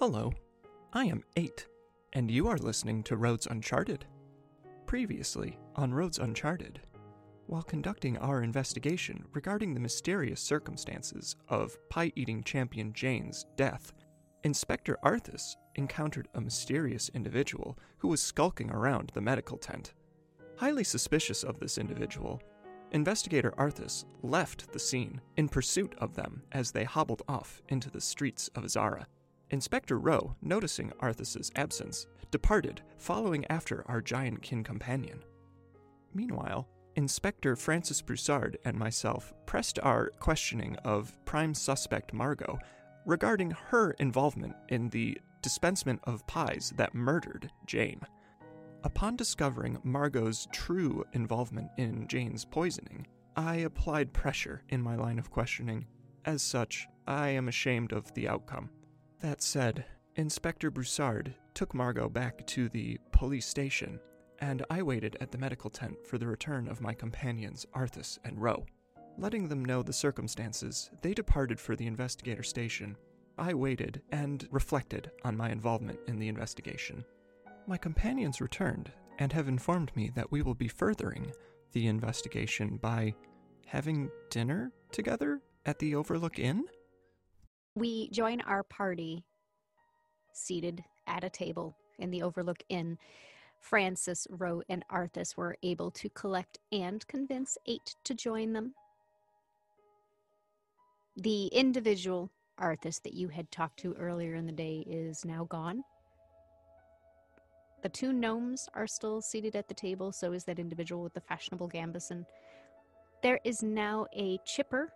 Hello, I am 8, and you are listening to Roads Uncharted. Previously on Roads Uncharted, while conducting our investigation regarding the mysterious circumstances of pie eating champion Jane's death, Inspector Arthas encountered a mysterious individual who was skulking around the medical tent. Highly suspicious of this individual, Investigator Arthas left the scene in pursuit of them as they hobbled off into the streets of Azara. Inspector Rowe, noticing Arthas's absence, departed, following after our giant kin companion. Meanwhile, Inspector Francis Broussard and myself pressed our questioning of prime suspect Margot regarding her involvement in the dispensement of pies that murdered Jane. Upon discovering Margot's true involvement in Jane's poisoning, I applied pressure in my line of questioning. As such, I am ashamed of the outcome. That said, Inspector Broussard took Margot back to the police station, and I waited at the medical tent for the return of my companions Arthas and Rowe. Letting them know the circumstances, they departed for the investigator station. I waited and reflected on my involvement in the investigation. My companions returned and have informed me that we will be furthering the investigation by having dinner together at the Overlook Inn? We join our party seated at a table in the Overlook Inn. Francis, Rowe, and Arthas were able to collect and convince eight to join them. The individual Arthas that you had talked to earlier in the day is now gone. The two gnomes are still seated at the table, so is that individual with the fashionable gambeson. There is now a chipper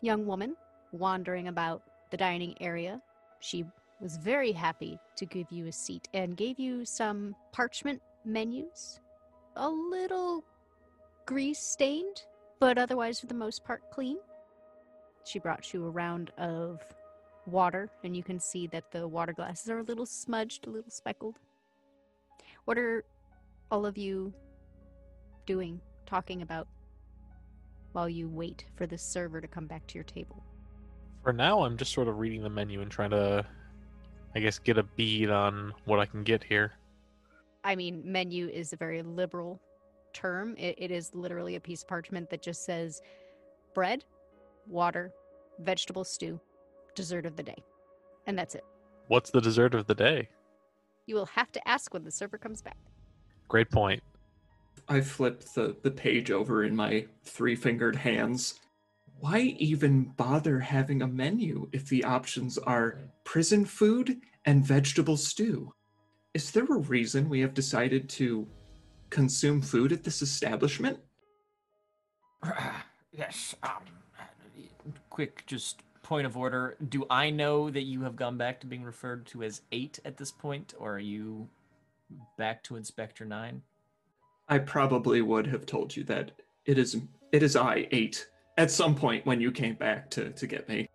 young woman wandering about the dining area. She was very happy to give you a seat and gave you some parchment menus. A little grease stained, but otherwise, for the most part, clean. She brought you a round of water, and you can see that the water glasses are a little smudged, a little speckled. What are all of you doing, talking about, while you wait for the server to come back to your table? For now, I'm just sort of reading the menu and trying to, I guess, get a bead on what I can get here. I mean, menu is a very liberal term. It, it is literally a piece of parchment that just says bread, water, vegetable stew, dessert of the day. And that's it. What's the dessert of the day? You will have to ask when the server comes back. Great point. I flip the, the page over in my three fingered hands. Why even bother having a menu if the options are prison food and vegetable stew? Is there a reason we have decided to consume food at this establishment? yes. Um, quick, just point of order. Do I know that you have gone back to being referred to as eight at this point, or are you back to Inspector Nine? I probably would have told you that it is it is I eight at some point when you came back to to get me.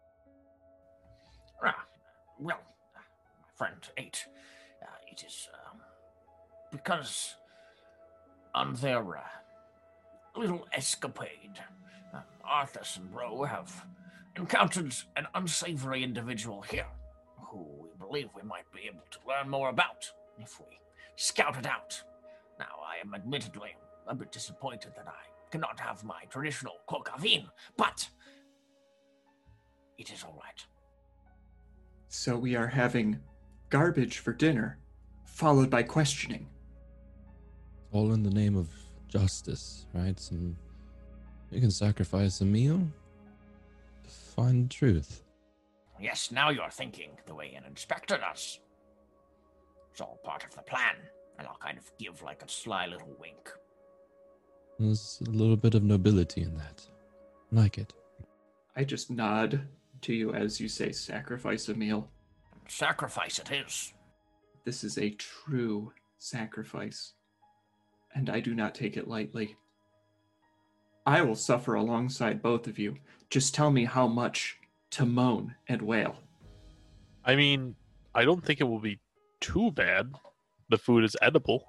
Ah, well, my friend eight, uh, it is um, because on their uh, little escapade, uh, Arthas and Rowe have encountered an unsavory individual here who we believe we might be able to learn more about if we scout it out. Now, I am admittedly a bit disappointed that I cannot have my traditional kokavin, but it is all right. So we are having garbage for dinner, followed by questioning. All in the name of justice, right? Some you can sacrifice a meal to find truth. Yes, now you're thinking the way an inspector does. It's all part of the plan, and I'll kind of give like a sly little wink. There's a little bit of nobility in that. Like it. I just nod to you as you say sacrifice a meal. Sacrifice it is. This is a true sacrifice, and I do not take it lightly. I will suffer alongside both of you. Just tell me how much to moan and wail. I mean, I don't think it will be too bad. The food is edible.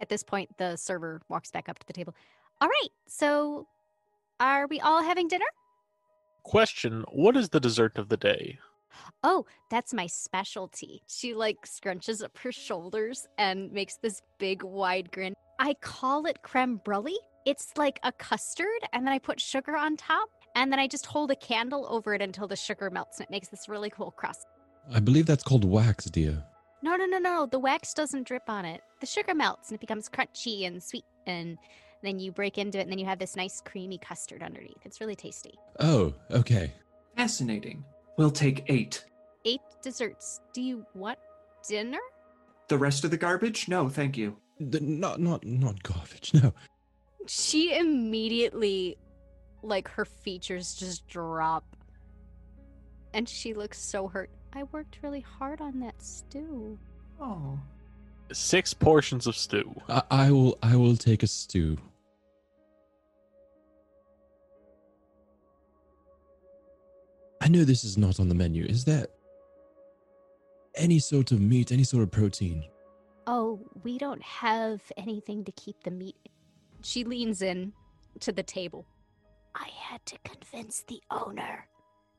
At this point, the server walks back up to the table. All right, so are we all having dinner? Question What is the dessert of the day? Oh, that's my specialty. She like scrunches up her shoulders and makes this big wide grin. I call it creme brulee. It's like a custard, and then I put sugar on top, and then I just hold a candle over it until the sugar melts, and it makes this really cool crust. I believe that's called wax, dear. No, no, no, no. The wax doesn't drip on it. The sugar melts and it becomes crunchy and sweet, and then you break into it, and then you have this nice creamy custard underneath. It's really tasty. Oh, okay. Fascinating. We'll take eight. Eight desserts. Do you want dinner? The rest of the garbage? No, thank you. The, not, not, not garbage. No. She immediately, like, her features just drop. And she looks so hurt. I worked really hard on that stew. Oh. Six portions of stew. I, I will. I will take a stew. I know this is not on the menu. Is there any sort of meat, any sort of protein? Oh, we don't have anything to keep the meat. She leans in to the table. I had to convince the owner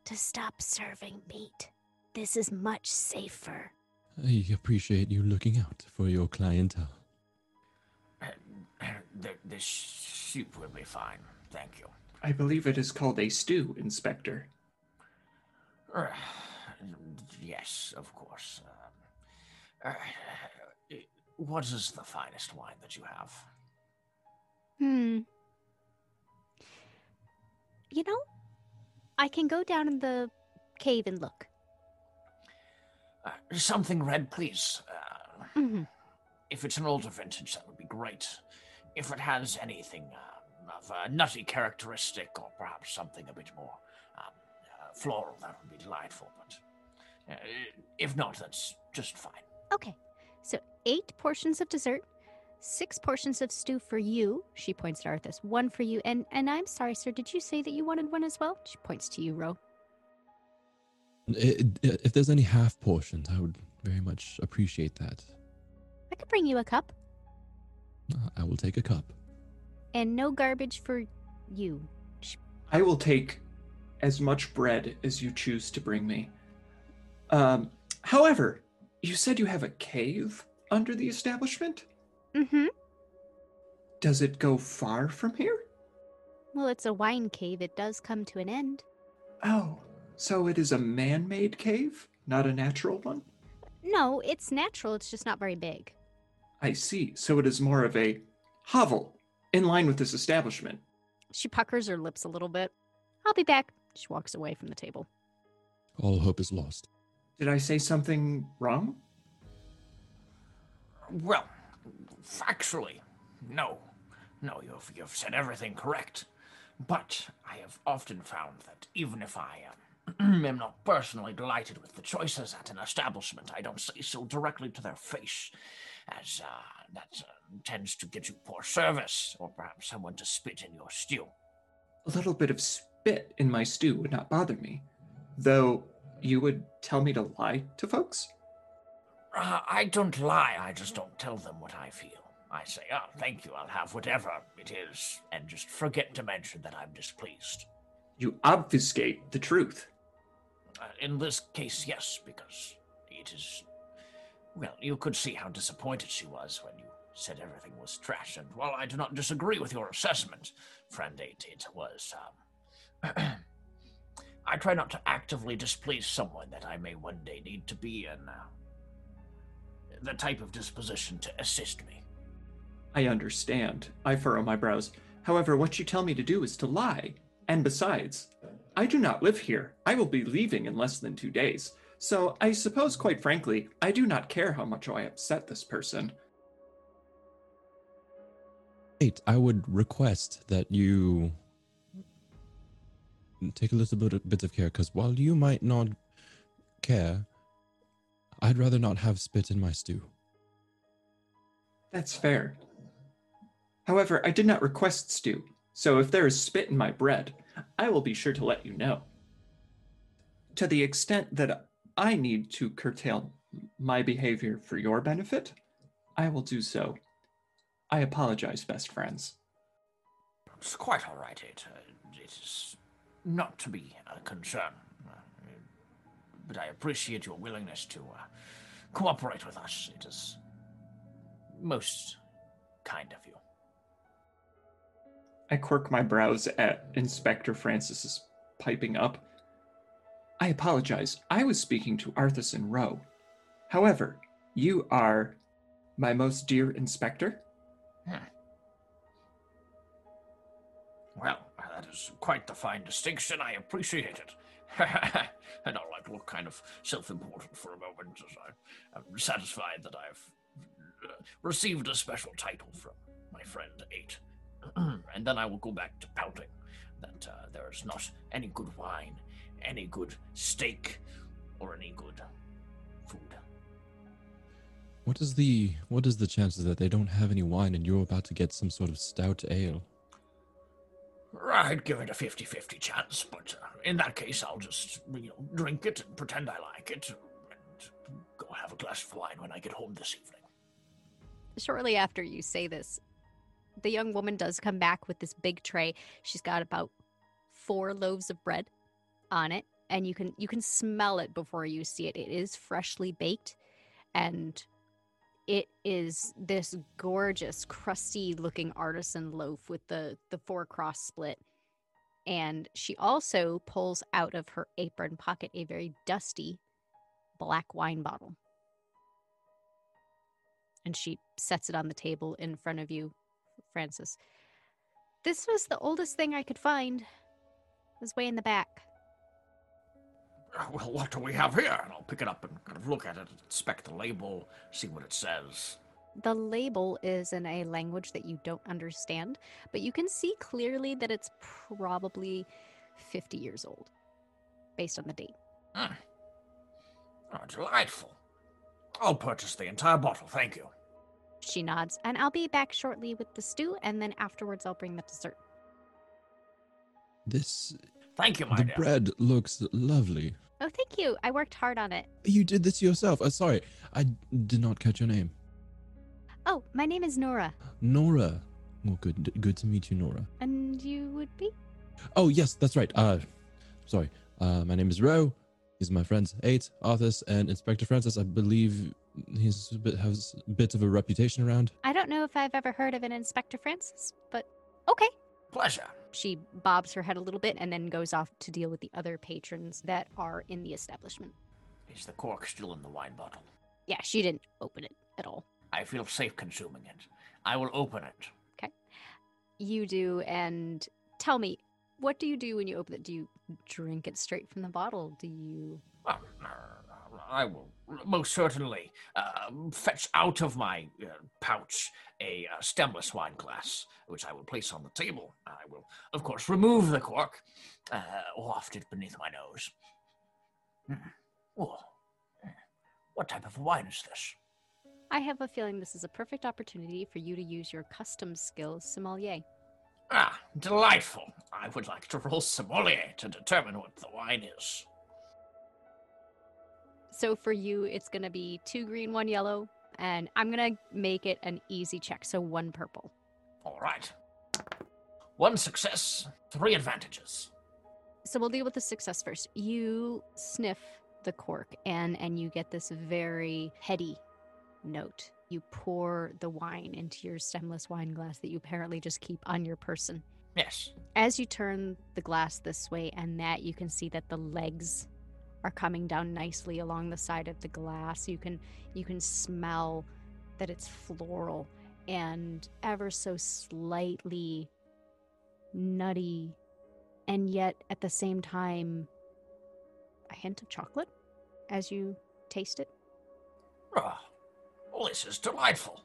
to stop serving meat. This is much safer. I appreciate you looking out for your clientele. The, the soup will be fine. Thank you. I believe it is called a stew, Inspector. Uh, yes, of course. Um, uh, what is the finest wine that you have? Hmm. You know, I can go down in the cave and look. Uh, something red, please. Uh, hmm if it's an older vintage, that would be great. If it has anything uh, of a nutty characteristic, or perhaps something a bit more um, uh, floral, that would be delightful. But uh, if not, that's just fine. Okay, so eight portions of dessert, six portions of stew for you. She points to Arthas. One for you, and and I'm sorry, sir. Did you say that you wanted one as well? She points to you, Ro. I- I- If there's any half portions, I would very much appreciate that. I could bring you a cup, I will take a cup. and no garbage for you. I will take as much bread as you choose to bring me. Um, however, you said you have a cave under the establishment? Mm-hmm. Does it go far from here? Well, it's a wine cave. It does come to an end. Oh, so it is a man made cave, not a natural one? No, it's natural. It's just not very big. I see. So it is more of a hovel in line with this establishment. She puckers her lips a little bit. I'll be back. She walks away from the table. All hope is lost. Did I say something wrong? Well, factually, no. No, you've, you've said everything correct. But I have often found that even if I um, am not personally delighted with the choices at an establishment, I don't say so directly to their face, as uh, that uh, tends to get you poor service, or perhaps someone to spit in your stew. A little bit of spit in my stew would not bother me. Though you would tell me to lie to folks? Uh, I don't lie, I just don't tell them what I feel. I say, oh, thank you, I'll have whatever it is, and just forget to mention that I'm displeased. You obfuscate the truth. Uh, in this case, yes, because it is. Well, you could see how disappointed she was when you said everything was trash, and while I do not disagree with your assessment, friend eight, it was. Um, I try not to actively displease someone that I may one day need to be in uh, the type of disposition to assist me. I understand. I furrow my brows. However, what you tell me to do is to lie. And besides, I do not live here. I will be leaving in less than two days. So I suppose, quite frankly, I do not care how much I upset this person. Eight, I would request that you take a little bit of, bit of care, because while you might not care, I'd rather not have spit in my stew. That's fair. However, I did not request stew, so if there is spit in my bread, I will be sure to let you know. To the extent that I need to curtail my behavior for your benefit, I will do so. I apologize, best friends. It's quite all right. It, uh, it is not to be a concern. Uh, but I appreciate your willingness to uh, cooperate with us. It is most kind of you. I quirk my brows at Inspector Francis's piping up. I apologize. I was speaking to Arthas and Rowe. However, you are my most dear inspector. Well, that is quite the fine distinction. I appreciate it. and I'll like to look kind of self-important for a moment as I am satisfied that I've uh, received a special title from my friend Eight. and then I will go back to pouting that uh, there is not any good wine, any good steak, or any good food. What is the what is the chances that they don't have any wine and you're about to get some sort of stout ale? I'd give it a 50 50 chance, but uh, in that case, I'll just, you know, drink it and pretend I like it and go have a glass of wine when I get home this evening. Shortly after you say this, the young woman does come back with this big tray. She's got about four loaves of bread on it, and you can you can smell it before you see it. It is freshly baked, and it is this gorgeous, crusty looking artisan loaf with the the four cross split. And she also pulls out of her apron pocket a very dusty black wine bottle. And she sets it on the table in front of you, Francis. This was the oldest thing I could find. It was way in the back. Uh, Well, what do we have here? And I'll pick it up and kind of look at it, inspect the label, see what it says. The label is in a language that you don't understand, but you can see clearly that it's probably 50 years old based on the date. Hmm. Oh, delightful. I'll purchase the entire bottle, thank you. She nods, and I'll be back shortly with the stew, and then afterwards I'll bring the dessert. This Thank you, my the dear. bread looks lovely. Oh, thank you. I worked hard on it. You did this yourself. Uh, sorry, I did not catch your name. Oh, my name is Nora. Nora. Well, good good to meet you, Nora. And you would be? Oh yes, that's right. Uh, sorry. Uh, my name is Roe. These are my friends, Eight, Arthas, and Inspector Francis. I believe he's a bit, has a bit of a reputation around. I don't know if I've ever heard of an Inspector Francis, but okay. Pleasure. She bobs her head a little bit and then goes off to deal with the other patrons that are in the establishment. Is the cork still in the wine bottle? Yeah, she didn't open it at all. I feel safe consuming it. I will open it. Okay. You do, and tell me, what do you do when you open it? Do you drink it straight from the bottle? Do you. Uh, I will most certainly uh, fetch out of my uh, pouch a uh, stemless wine glass, which I will place on the table. I will, of course, remove the cork, uh, waft it beneath my nose. Mm. Oh, mm. What type of wine is this? I have a feeling this is a perfect opportunity for you to use your custom skills, sommelier. Ah, delightful. I would like to roll sommelier to determine what the wine is. So for you, it's going to be two green, one yellow, and I'm going to make it an easy check. So one purple. All right. One success, three advantages. So we'll deal with the success first. You sniff the cork and and you get this very heady note. You pour the wine into your stemless wine glass that you apparently just keep on your person. Yes. As you turn the glass this way and that, you can see that the legs are coming down nicely along the side of the glass. You can you can smell that it's floral and ever so slightly nutty and yet at the same time a hint of chocolate as you taste it. Ah, this is delightful.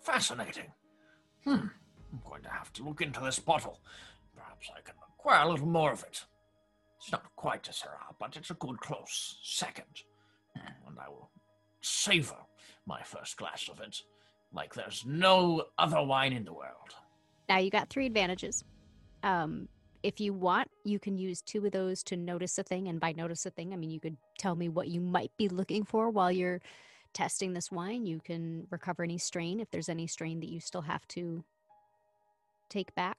Fascinating. Hmm. I'm going to have to look into this bottle. Perhaps I can acquire a little more of it. It's not quite a Syrah, but it's a good close second. And I will savor my first glass of it like there's no other wine in the world. Now you got three advantages. Um, if you want, you can use two of those to notice a thing, and by notice a thing, I mean you could tell me what you might be looking for while you're testing this wine. You can recover any strain if there's any strain that you still have to take back.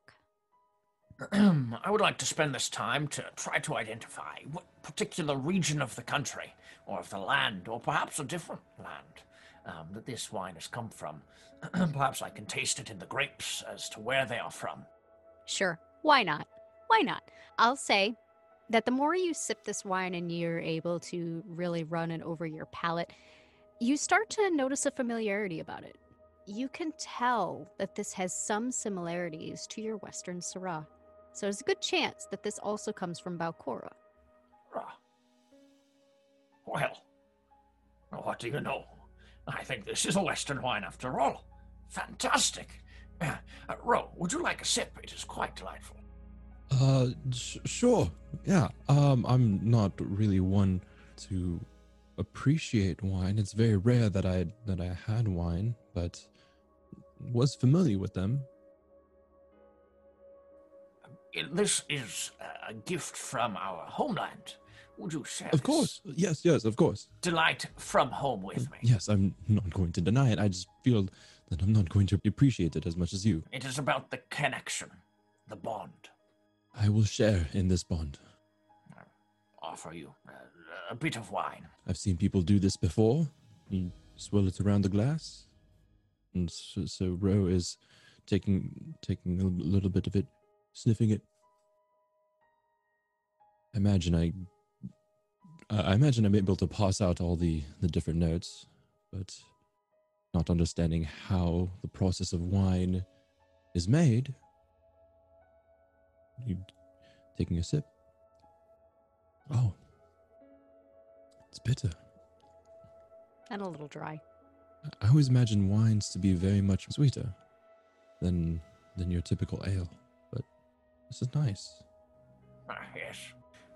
I would like to spend this time to try to identify what particular region of the country, or of the land, or perhaps a different land, um, that this wine has come from. perhaps I can taste it in the grapes as to where they are from. Sure. Why not? Why not? I'll say that the more you sip this wine and you're able to really run it over your palate, you start to notice a familiarity about it. You can tell that this has some similarities to your Western Syrah. So there's a good chance that this also comes from Balcora. Well, what do you know? I think this is a Western wine after all. Fantastic. Uh, uh, Ro, would you like a sip? It is quite delightful. Uh, sh- sure. Yeah. Um, I'm not really one to appreciate wine. It's very rare that I that I had wine, but was familiar with them. This is a gift from our homeland. Would you share Of course. Yes. Yes. Of course. delight from home with me? Yes. I'm not going to deny it. I just feel that I'm not going to appreciate it as much as you. It is about the connection, the bond. I will share in this bond. Offer you uh, a bit of wine. I've seen people do this before. You swirl it around the glass, and so, so Ro is taking taking a little bit of it, sniffing it. I imagine I, I imagine I'm able to pass out all the the different notes, but not understanding how the process of wine is made. You taking a sip? Oh, it's bitter. And a little dry. I always imagine wines to be very much sweeter than than your typical ale, this is nice. Ah, yes.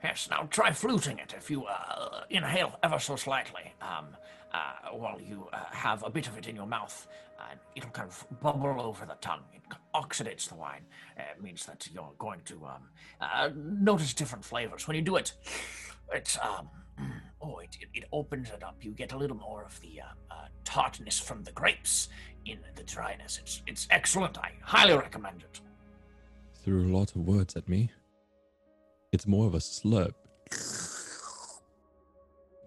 Yes, now try fluting it if you uh, inhale ever so slightly. Um, uh, while you uh, have a bit of it in your mouth, uh, it'll kind of bubble over the tongue. It oxidates the wine. Uh, it means that you're going to um, uh, notice different flavors. When you do it, it's um, oh, it, it, it opens it up. You get a little more of the tartness from the grapes in the dryness. It's it's excellent. I highly recommend it. Threw a lot of words at me. It's more of a slurp.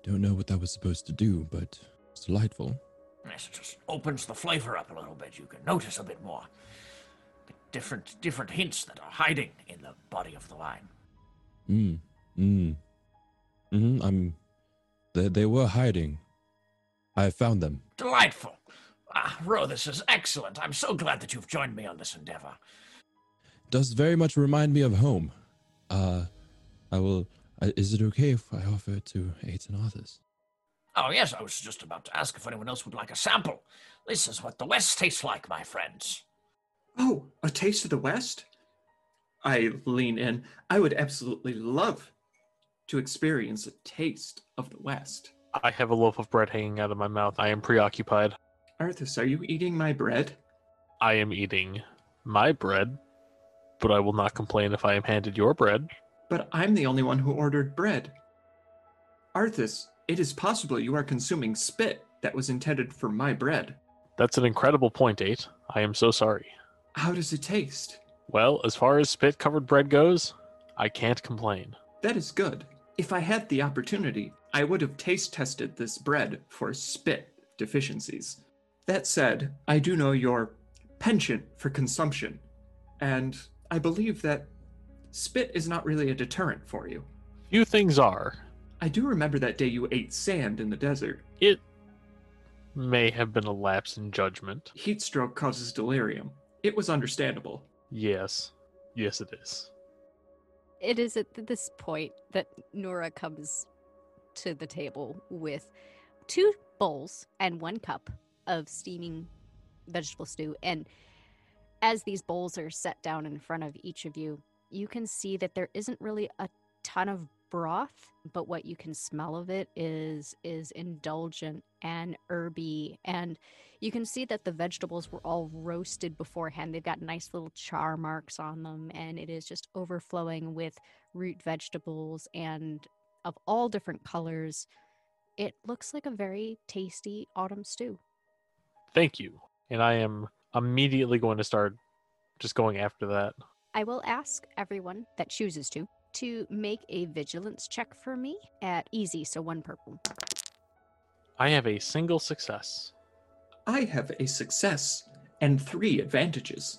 Don't know what that was supposed to do, but it's delightful. Yes, it just opens the flavor up a little bit. You can notice a bit more. The different different hints that are hiding in the body of the wine. Mm. Mm. Mm-hmm. I'm. They they were hiding. I found them. Delightful. Ah, Ro, this is excellent. I'm so glad that you've joined me on this endeavor. Does very much remind me of home. Uh, I will. Uh, is it okay if I offer it to eight and Arthas? Oh, yes, I was just about to ask if anyone else would like a sample. This is what the West tastes like, my friends. Oh, a taste of the West? I lean in. I would absolutely love to experience a taste of the West. I have a loaf of bread hanging out of my mouth. I am preoccupied. Arthas, are you eating my bread? I am eating my bread, but I will not complain if I am handed your bread. But I'm the only one who ordered bread. Arthas, it is possible you are consuming spit that was intended for my bread. That's an incredible point, Eight. I am so sorry. How does it taste? Well, as far as spit covered bread goes, I can't complain. That is good. If I had the opportunity, I would have taste tested this bread for spit deficiencies. That said, I do know your penchant for consumption, and I believe that spit is not really a deterrent for you. Few things are. I do remember that day you ate sand in the desert. It may have been a lapse in judgment. Heat stroke causes delirium. It was understandable. Yes. Yes, it is. It is at this point that Nora comes to the table with two bowls and one cup of steaming vegetable stew. And as these bowls are set down in front of each of you, you can see that there isn't really a ton of broth, but what you can smell of it is is indulgent and herby and you can see that the vegetables were all roasted beforehand. They've got nice little char marks on them, and it is just overflowing with root vegetables and of all different colors. It looks like a very tasty autumn stew. Thank you. And I am immediately going to start just going after that. I will ask everyone that chooses to to make a vigilance check for me at easy, so one purple. I have a single success. I have a success and three advantages.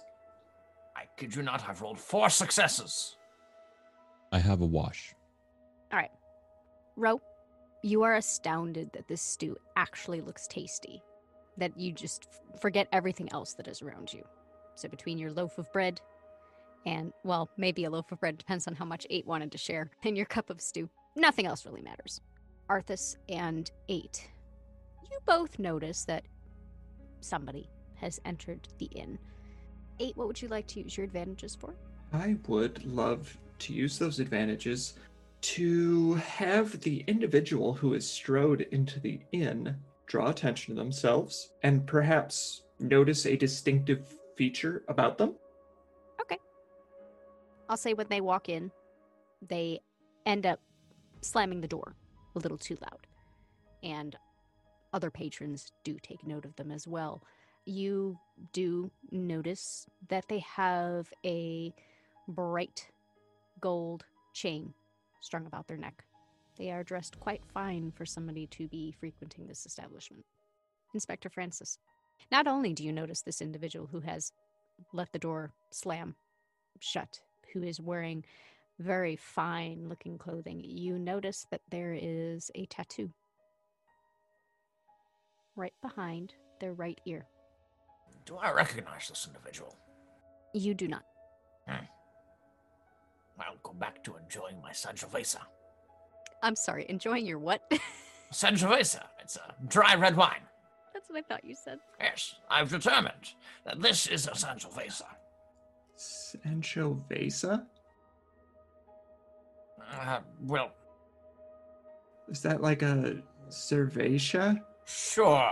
I kid you not, I've rolled four successes. I have a wash. All right. Ro, you are astounded that this stew actually looks tasty, that you just forget everything else that is around you. So, between your loaf of bread and, well, maybe a loaf of bread, depends on how much Eight wanted to share, and your cup of stew, nothing else really matters. Arthas and Eight, you both notice that somebody has entered the inn. Eight, what would you like to use your advantages for? I would love to use those advantages to have the individual who is strode into the inn draw attention to themselves and perhaps notice a distinctive feature about them. Okay. I'll say when they walk in, they end up slamming the door a little too loud. And other patrons do take note of them as well. You do notice that they have a bright gold chain strung about their neck. They are dressed quite fine for somebody to be frequenting this establishment. Inspector Francis, not only do you notice this individual who has let the door slam shut, who is wearing very fine looking clothing, you notice that there is a tattoo right behind their right ear. Do I recognize this individual? You do not. Hmm. I'll go back to enjoying my Sangiovese. I'm sorry, enjoying your what? Sangiovese, it's a dry red wine. That's what I thought you said. Yes, I've determined that this is a Sangiovese. Sancho Vesa? Uh, well, Is that like a cerveza? sure.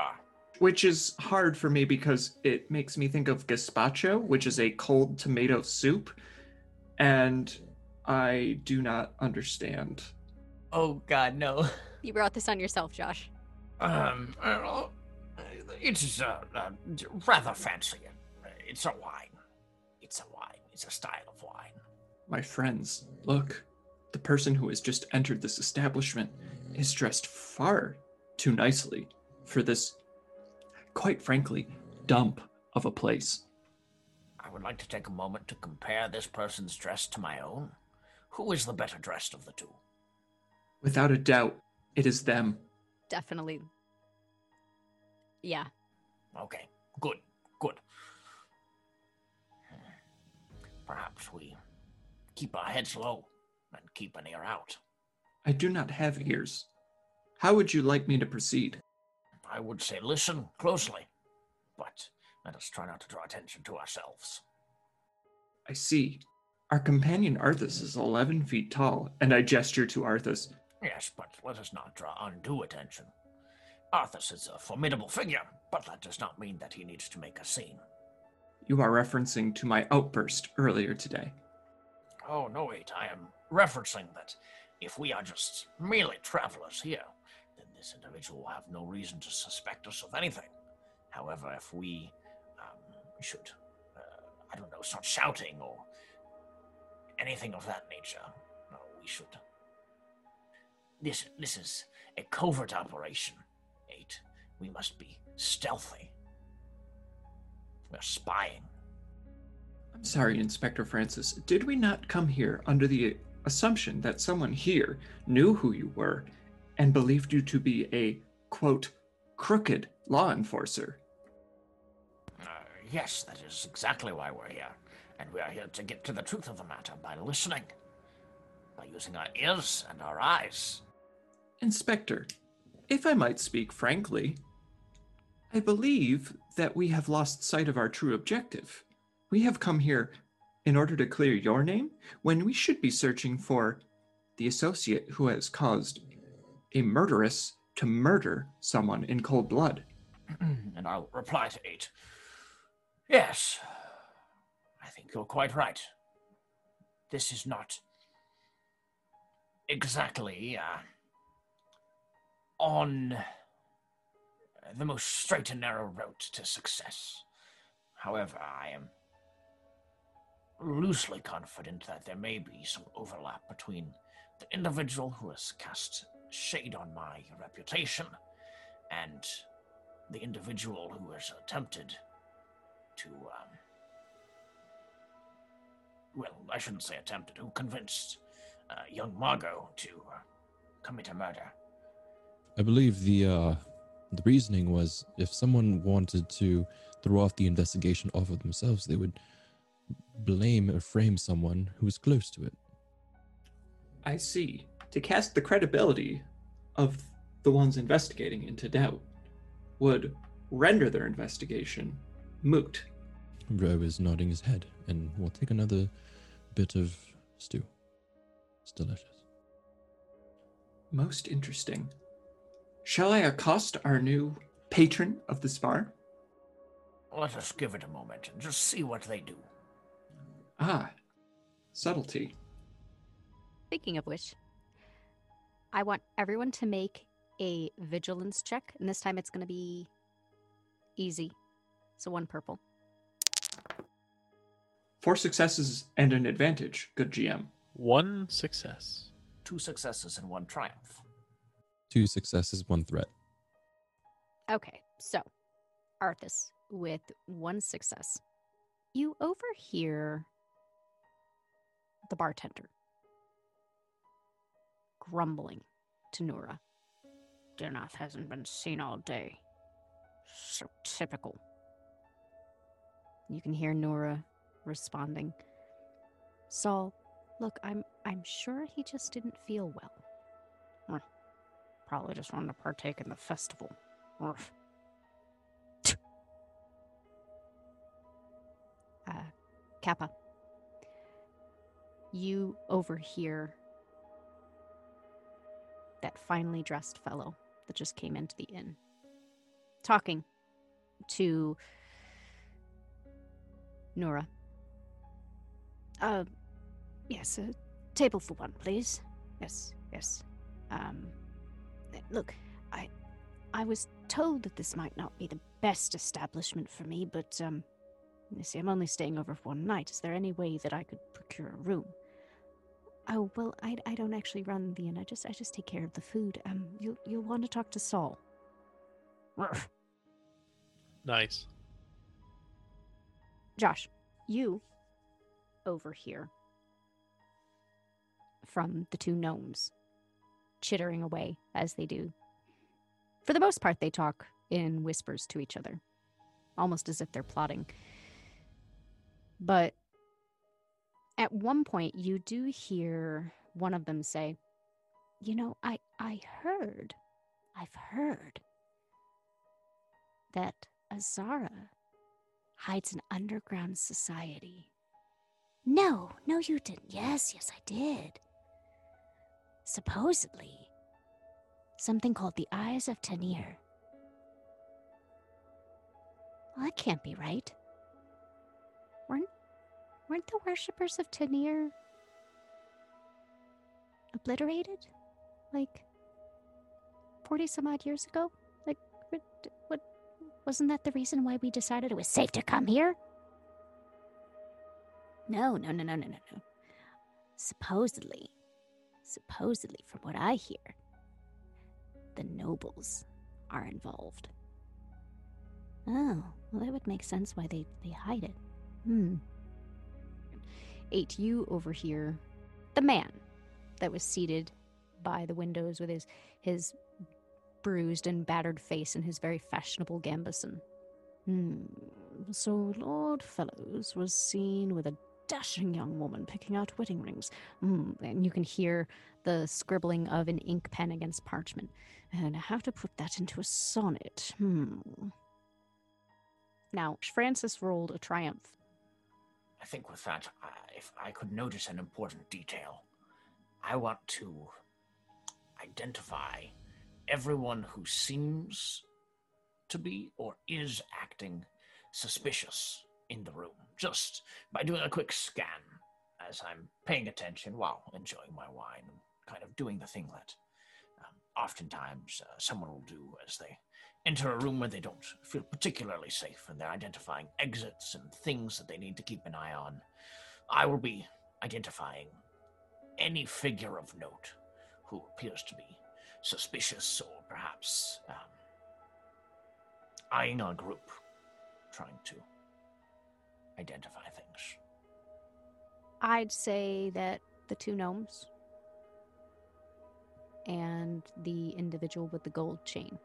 Which is hard for me because it makes me think of gazpacho, which is a cold tomato soup, and I do not understand. Oh God, no. You brought this on yourself, Josh. Um, uh, it is uh, uh, rather fancy. It's a wine. It's a wine. It's a style of wine. My friends, look. The person who has just entered this establishment is dressed far too nicely for this, quite frankly, dump of a place. I would like to take a moment to compare this person's dress to my own. Who is the better dressed of the two? Without a doubt, it is them. Definitely. Yeah. Okay, good, good. Perhaps we keep our heads low and keep an ear out. I do not have ears. How would you like me to proceed? I would say listen closely, but let us try not to draw attention to ourselves. I see. Our companion Arthas is 11 feet tall, and I gesture to Arthas. Yes, but let us not draw undue attention. Arthas is a formidable figure, but that does not mean that he needs to make a scene. You are referencing to my outburst earlier today. Oh, no, wait, I am referencing that if we are just merely travelers here, then this individual will have no reason to suspect us of anything. However, if we um, should, uh, I don't know, start shouting or anything of that nature, no, we should. This, this is a covert operation, Eight. We must be stealthy. We're spying. I'm sorry, Inspector Francis. Did we not come here under the assumption that someone here knew who you were and believed you to be a, quote, crooked law enforcer? Uh, yes, that is exactly why we're here. And we are here to get to the truth of the matter by listening, by using our ears and our eyes. Inspector, if I might speak frankly, I believe that we have lost sight of our true objective. We have come here in order to clear your name when we should be searching for the associate who has caused a murderess to murder someone in cold blood. and I'll reply to eight. Yes, I think you're quite right. This is not exactly uh, on the most straight and narrow road to success. However, I am loosely confident that there may be some overlap between the individual who has cast shade on my reputation and the individual who has attempted to, um, well, I shouldn't say attempted, who convinced uh, young Margot to uh, commit a murder. I believe the uh, the reasoning was if someone wanted to throw off the investigation off of themselves, they would blame or frame someone who was close to it. I see. To cast the credibility of the ones investigating into doubt would render their investigation moot. Ro is nodding his head and we'll take another bit of stew. It's delicious. Most interesting. Shall I accost our new patron of the spar? Let us give it a moment and just see what they do. Ah, subtlety. Speaking of which, I want everyone to make a vigilance check, and this time it's going to be easy. So one purple. Four successes and an advantage, good GM. One success. Two successes and one triumph. Two successes, one threat. Okay, so Arthas with one success. You overhear the bartender grumbling to Nora. Dinoth hasn't been seen all day. So typical. You can hear Nora responding. Saul, look, I'm I'm sure he just didn't feel well. Probably just wanted to partake in the festival. Uh, Kappa, you overhear that finely dressed fellow that just came into the inn talking to Nora. Uh, yes, a table for one, please. Yes, yes. Um, look, I, I was told that this might not be the best establishment for me, but um, you see, I'm only staying over for one night. Is there any way that I could procure a room? Oh well, I, I don't actually run the inn. I just I just take care of the food. Um, you you'll want to talk to Saul. Nice. Josh, you over here from the two gnomes chittering away as they do. For the most part, they talk in whispers to each other, almost as if they're plotting. But at one point, you do hear one of them say, You know, I, I heard, I've heard that Azara hides an underground society. No, no, you didn't. Yes, yes, I did. Supposedly, something called the Eyes of Tanir. Well, that can't be right. Weren't, weren't the worshippers of Tanir obliterated? Like 40 some odd years ago? Like, what, what wasn't that the reason why we decided it was safe to come here? No, no, no, no, no, no, no. Supposedly, supposedly, from what I hear, the nobles are involved. Oh, well, that would make sense why they, they hide it. Hmm. Eight, you over here, the man that was seated by the windows with his his bruised and battered face and his very fashionable gambeson. Hmm. So Lord Fellows was seen with a dashing young woman picking out wedding rings. Hmm. And you can hear the scribbling of an ink pen against parchment. And how to put that into a sonnet. Hmm. Now, Francis rolled a triumph. I think with that, if I could notice an important detail, I want to identify everyone who seems to be or is acting suspicious in the room, just by doing a quick scan as I'm paying attention while enjoying my wine and kind of doing the thing that um, oftentimes uh, someone will do as they enter a room where they don't feel particularly safe and they're identifying exits and things that they need to keep an eye on. I will be identifying any figure of note who appears to be suspicious or perhaps um, eyeing our group, trying to identify things. I'd say that the two gnomes and the individual with the gold chain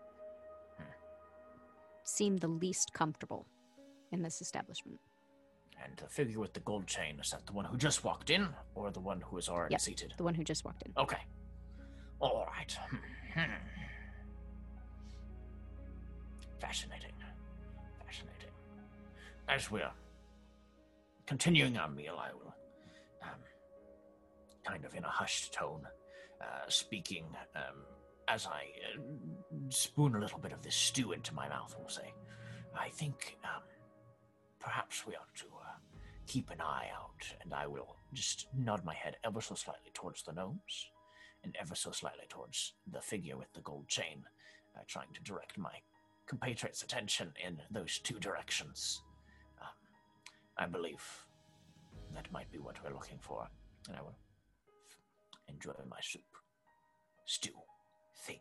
Hmm. seem the least comfortable in this establishment. And the figure with the gold chain, is that the one who just walked in or the one who is already Yep. seated? The one who just walked in. Okay. All right. Hmm. Fascinating. Fascinating. As we're continuing our meal, I will, um, kind of in a hushed tone, uh, speaking um, as I uh, spoon a little bit of this stew into my mouth, we'll say, I think um, perhaps we ought to uh, keep an eye out, and I will just nod my head ever so slightly towards the gnomes and ever so slightly towards the figure with the gold chain, uh, trying to direct my compatriots' attention in those two directions. I believe that might be what we're looking for, and I will enjoy my soup, stew, thing.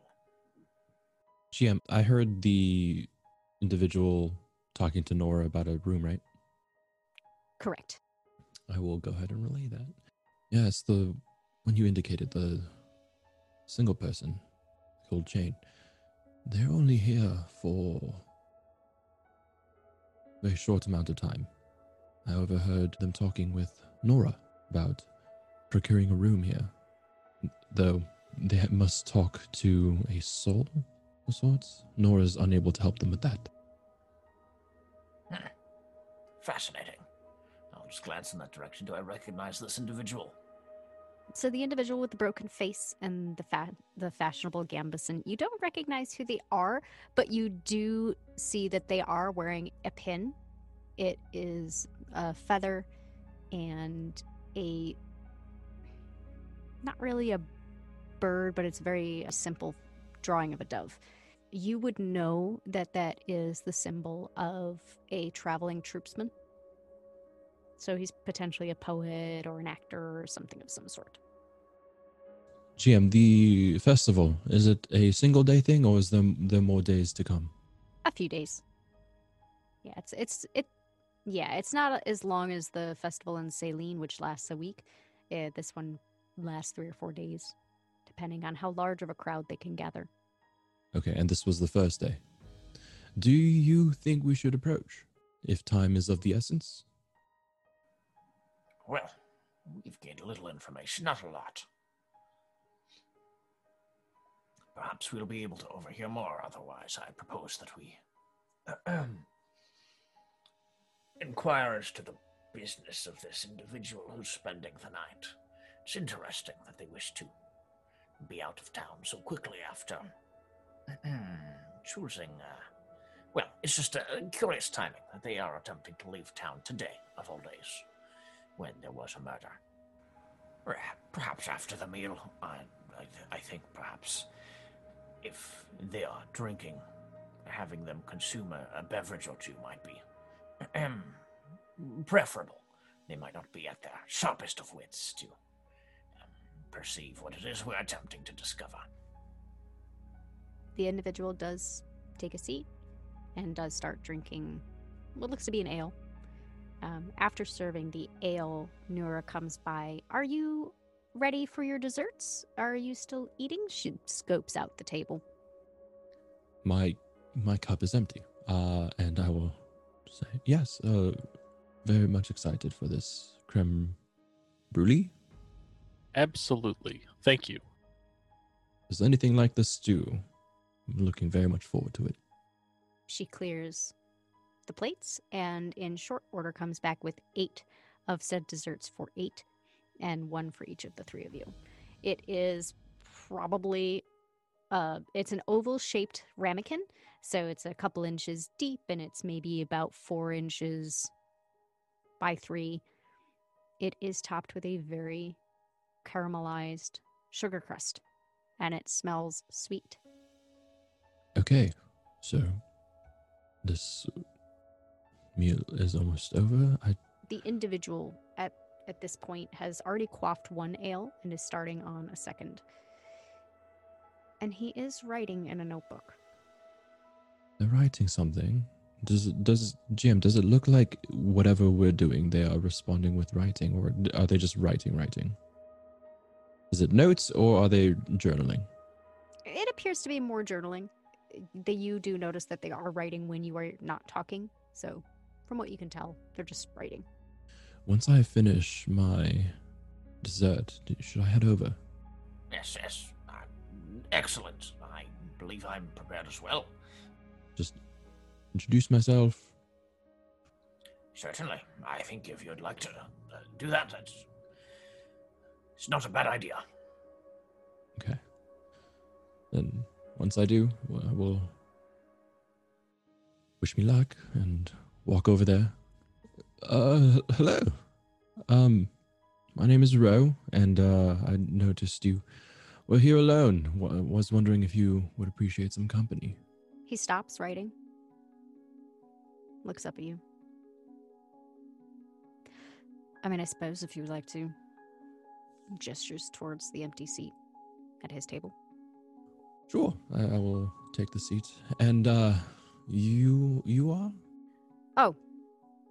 GM, I heard the individual talking to Nora about a room, right? Correct. I will go ahead and relay that. Yeah, it's the when you indicated the single person, gold chain. They're only here for a very short amount of time. I overheard them talking with Nora about procuring a room here. Though they must talk to a soul of sorts. Nora's unable to help them with that. Fascinating. I'll just glance in that direction. Do I recognize this individual? So the individual with the broken face and the fa- the fashionable gambeson, you don't recognize who they are, but you do see that they are wearing a pin. It is a feather and a not really a bird, but it's very a simple drawing of a dove. You would know that that is the symbol of a traveling troopsman. So he's potentially a poet or an actor or something of some sort. GM, the festival, is it a single day thing or is there, there more days to come? A few days. Yeah, it's it's it. Yeah, it's not as long as the festival in Saline, which lasts a week. Uh, this one lasts three or four days, depending on how large of a crowd they can gather. Okay, and this was the first day. Do you think we should approach if time is of the essence? Well, we've gained a little information, not a lot. Perhaps we'll be able to overhear more, otherwise, I propose that we inquire as to the business of this individual who's spending the night. It's interesting that they wish to be out of town so quickly after choosing. Uh, well, it's just a curious timing that they are attempting to leave town today, of all days when there was a murder. Perhaps after the meal, I, I, I think perhaps if they are drinking, having them consume a, a beverage or two might be preferable. They might not be at their sharpest of wits to um, perceive what it is we're attempting to discover. The individual does take a seat and does start drinking what looks to be an ale. Um, after serving the ale, Nora comes by. Are you ready for your desserts? Are you still eating? She scopes out the table. My my cup is empty. Uh and I will say yes, uh very much excited for this creme brulee. Absolutely. Thank you. Is anything like the stew? I'm looking very much forward to it. She clears the plates and in short order comes back with eight of said desserts for eight and one for each of the three of you. It is probably uh it's an oval shaped ramekin, so it's a couple inches deep and it's maybe about four inches by three. It is topped with a very caramelized sugar crust and it smells sweet. Okay, so this meal is almost over. I the individual at at this point has already quaffed one ale and is starting on a second. And he is writing in a notebook. They're writing something. Does does Jim? Does it look like whatever we're doing, they are responding with writing, or are they just writing, writing? Is it notes or are they journaling? It appears to be more journaling. That you do notice that they are writing when you are not talking. So, from what you can tell, they're just writing. Once I finish my dessert, should I head over? Yes, yes. Excellent. I believe I'm prepared as well. Just introduce myself. Certainly. I think if you'd like to uh, do that, that's. It's not a bad idea. Okay. Then once I do, I will wish me luck and walk over there. Uh, hello. Um, my name is Ro, and uh, I noticed you were here alone. W- was wondering if you would appreciate some company. He stops writing, looks up at you. I mean, I suppose if you would like to, gestures towards the empty seat at his table. Sure, I, I will take the seat. And uh, you, you are? Oh,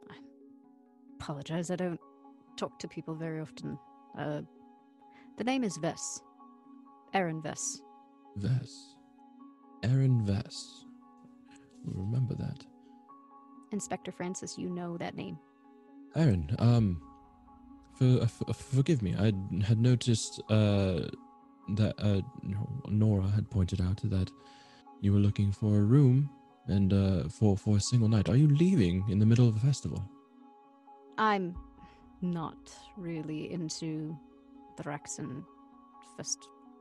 I apologize. I don't talk to people very often. Uh, the name is Vess. Aaron Vess. Vess. Aaron Vess. Remember that. Inspector Francis, you know that name. Aaron, um, for, uh, f- uh, forgive me. I had noticed uh, that uh, Nora had pointed out that you were looking for a room and uh, for for a single night. Are you leaving in the middle of a festival? I'm not really into the Rexon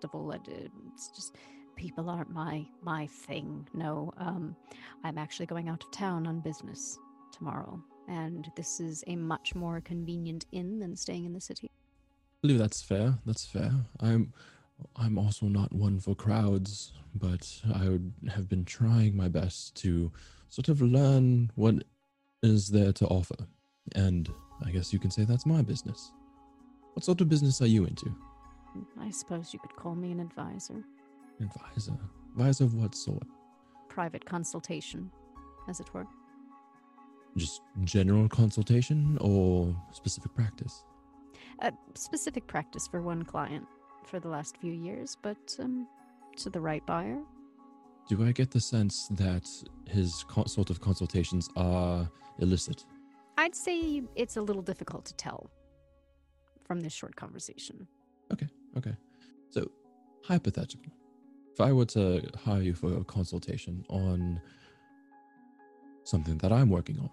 festival. It- It's just people aren't my my thing. No, um, I'm actually going out of town on business tomorrow, and this is a much more convenient inn than staying in the city. I believe that's fair. That's fair. I'm I'm also not one for crowds, but I would have been trying my best to sort of learn what is there to offer. And I guess you can say that's my business. What sort of business are you into? I suppose you could call me an advisor. Advisor. Advisor of what sort? Private consultation, as it were. Just general consultation or specific practice? A specific practice for one client for the last few years, but um, to the right buyer. Do I get the sense that his sort of consultations are illicit? I'd say it's a little difficult to tell from this short conversation. Okay. So, hypothetical. If I were to hire you for a consultation on something that I'm working on,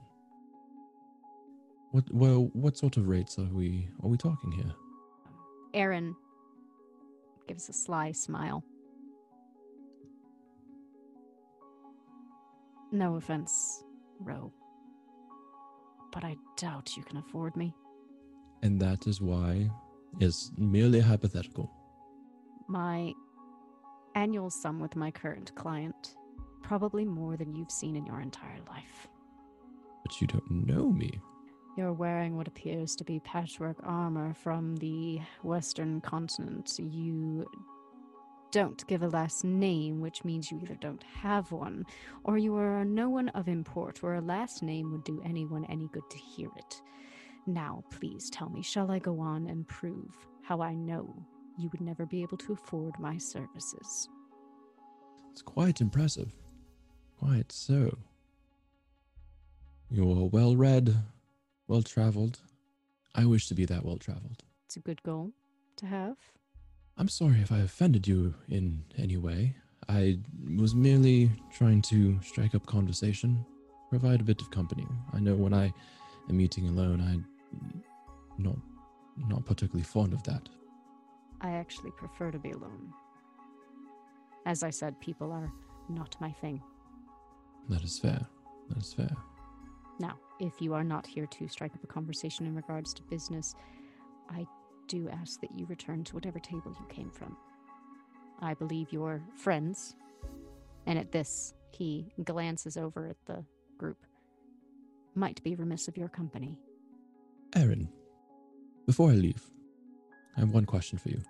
what well, what sort of rates are we are we talking here? Aaron gives a sly smile. No offense, Ro, but I doubt you can afford me. And that is why is merely hypothetical. My annual sum with my current client, probably more than you've seen in your entire life. But you don't know me. You're wearing what appears to be patchwork armor from the western continent. You don't give a last name, which means you either don't have one, or you are no one of import, where a last name would do anyone any good to hear it. Now, please tell me, shall I go on and prove how I know you would never be able to afford my services? It's quite impressive. Quite so. You're well read, well traveled. I wish to be that well traveled. It's a good goal to have. I'm sorry if I offended you in any way. I was merely trying to strike up conversation, provide a bit of company. I know when I am eating alone, I'm not not particularly fond of that. I actually prefer to be alone. As I said, people are not my thing. That is fair. That is fair. Now, if you are not here to strike up a conversation in regards to business, I do ask that you return to whatever table you came from. I believe your friends, and at this, he glances over at the group, might be remiss of your company. Aaron, Before I leave, I have one question for you.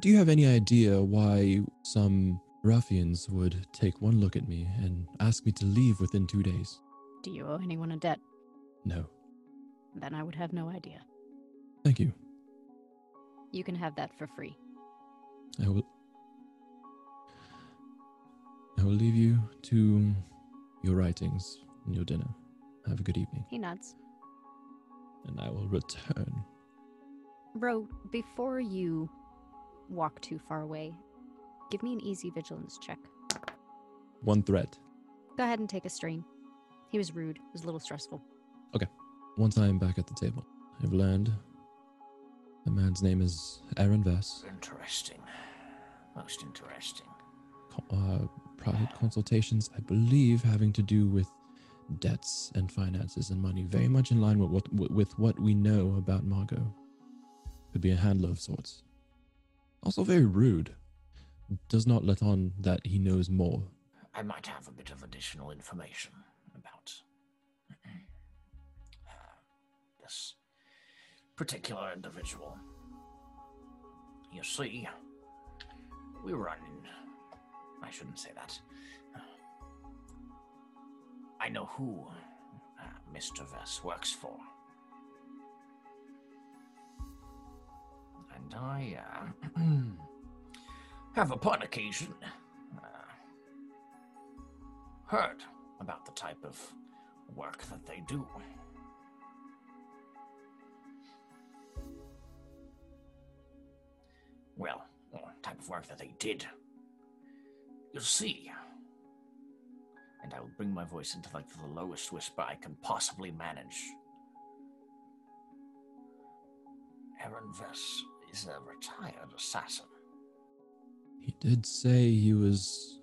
Do you have any idea why some ruffians would take one look at me and ask me to leave within two days? Do you owe anyone a debt? No. Then I would have no idea. Thank you. You can have that for free. I will. I will leave you to your writings and your dinner. Have a good evening, He nods. And I will return. Ro, before you walk too far away, give me an easy vigilance check. One threat. Go ahead and take a strain. He was rude. It was a little stressful. Okay. Once I am back at the table, I've learned the man's name is Aaron Vess. Interesting. Most interesting. Co- Uh, private consultations, I believe, having to do with debts and finances and money, very much in line with what with what we know about Margot. Could be a handler of sorts. Also very rude. Does not let on that he knows more. I might have a bit of additional information about uh, this particular individual. You see, we run. I shouldn't say that. I know who uh, Mr. Vess works for. And I uh, have upon occasion uh, heard about the type of work that they do. Well, type of work that they did. You see, and I will bring my voice into like the lowest whisper I can possibly manage. Aaron Vess is a retired assassin. He did say he was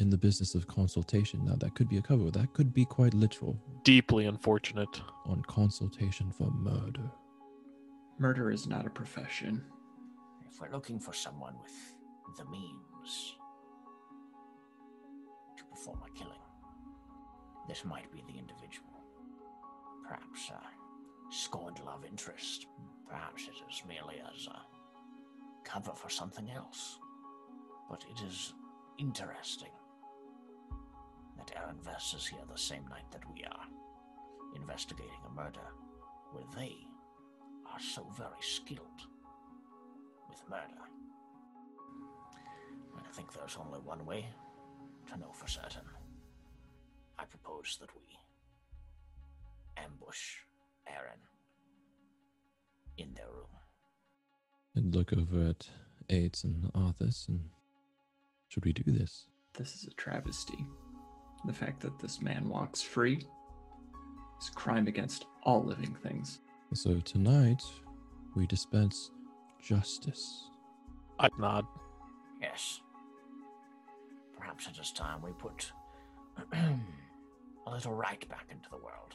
in the business of consultation. Now that could be a cover. That could be quite literal. Deeply unfortunate. On consultation for murder. Murder is not a profession. If we're looking for someone with the means to perform a killing, this might be the individual. Perhaps uh, a scorned love interest. Perhaps it is merely as a cover for something else. But it is interesting that Aaron Vess is here the same night that we are, investigating a murder where they are so very skilled with murder. I think there's only one way to know for certain. I propose that we ambush Aaron in their room. And look over at Aids and Arthas and should we do this? This is a travesty. The fact that this man walks free is a crime against all living things. So tonight we dispense justice. I nod. Yes. Perhaps it is time we put a little right back into the world.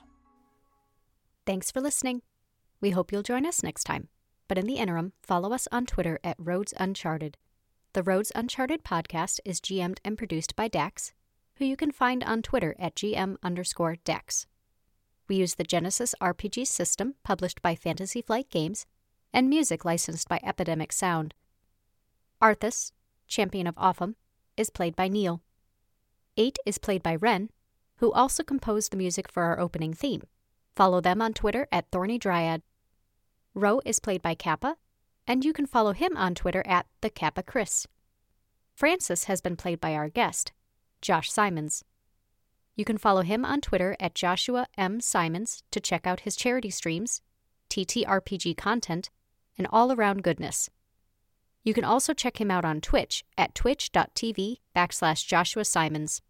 Thanks for listening. We hope you'll join us next time. But in the interim, follow us on Twitter at Roads Uncharted. The Roads Uncharted podcast is GM'd and produced by Dax, who you can find on Twitter at GM underscore Dax. We use the Genesys RPG system published by Fantasy Flight Games and music licensed by Epidemic Sound. Arthas, champion of Offham, is played by Neil. Eight is played by Ren, who also composed the music for our opening theme. Follow them on Twitter at Thorny Dryad. Ro is played by Kappa, and you can follow him on Twitter at the Kappa Chris. Francis has been played by our guest, Josh Simons. You can follow him on Twitter at Joshua M. Simons to check out his charity streams, TTRPG content, and all around goodness. You can also check him out on Twitch at twitch.tv backslash Joshua Simons.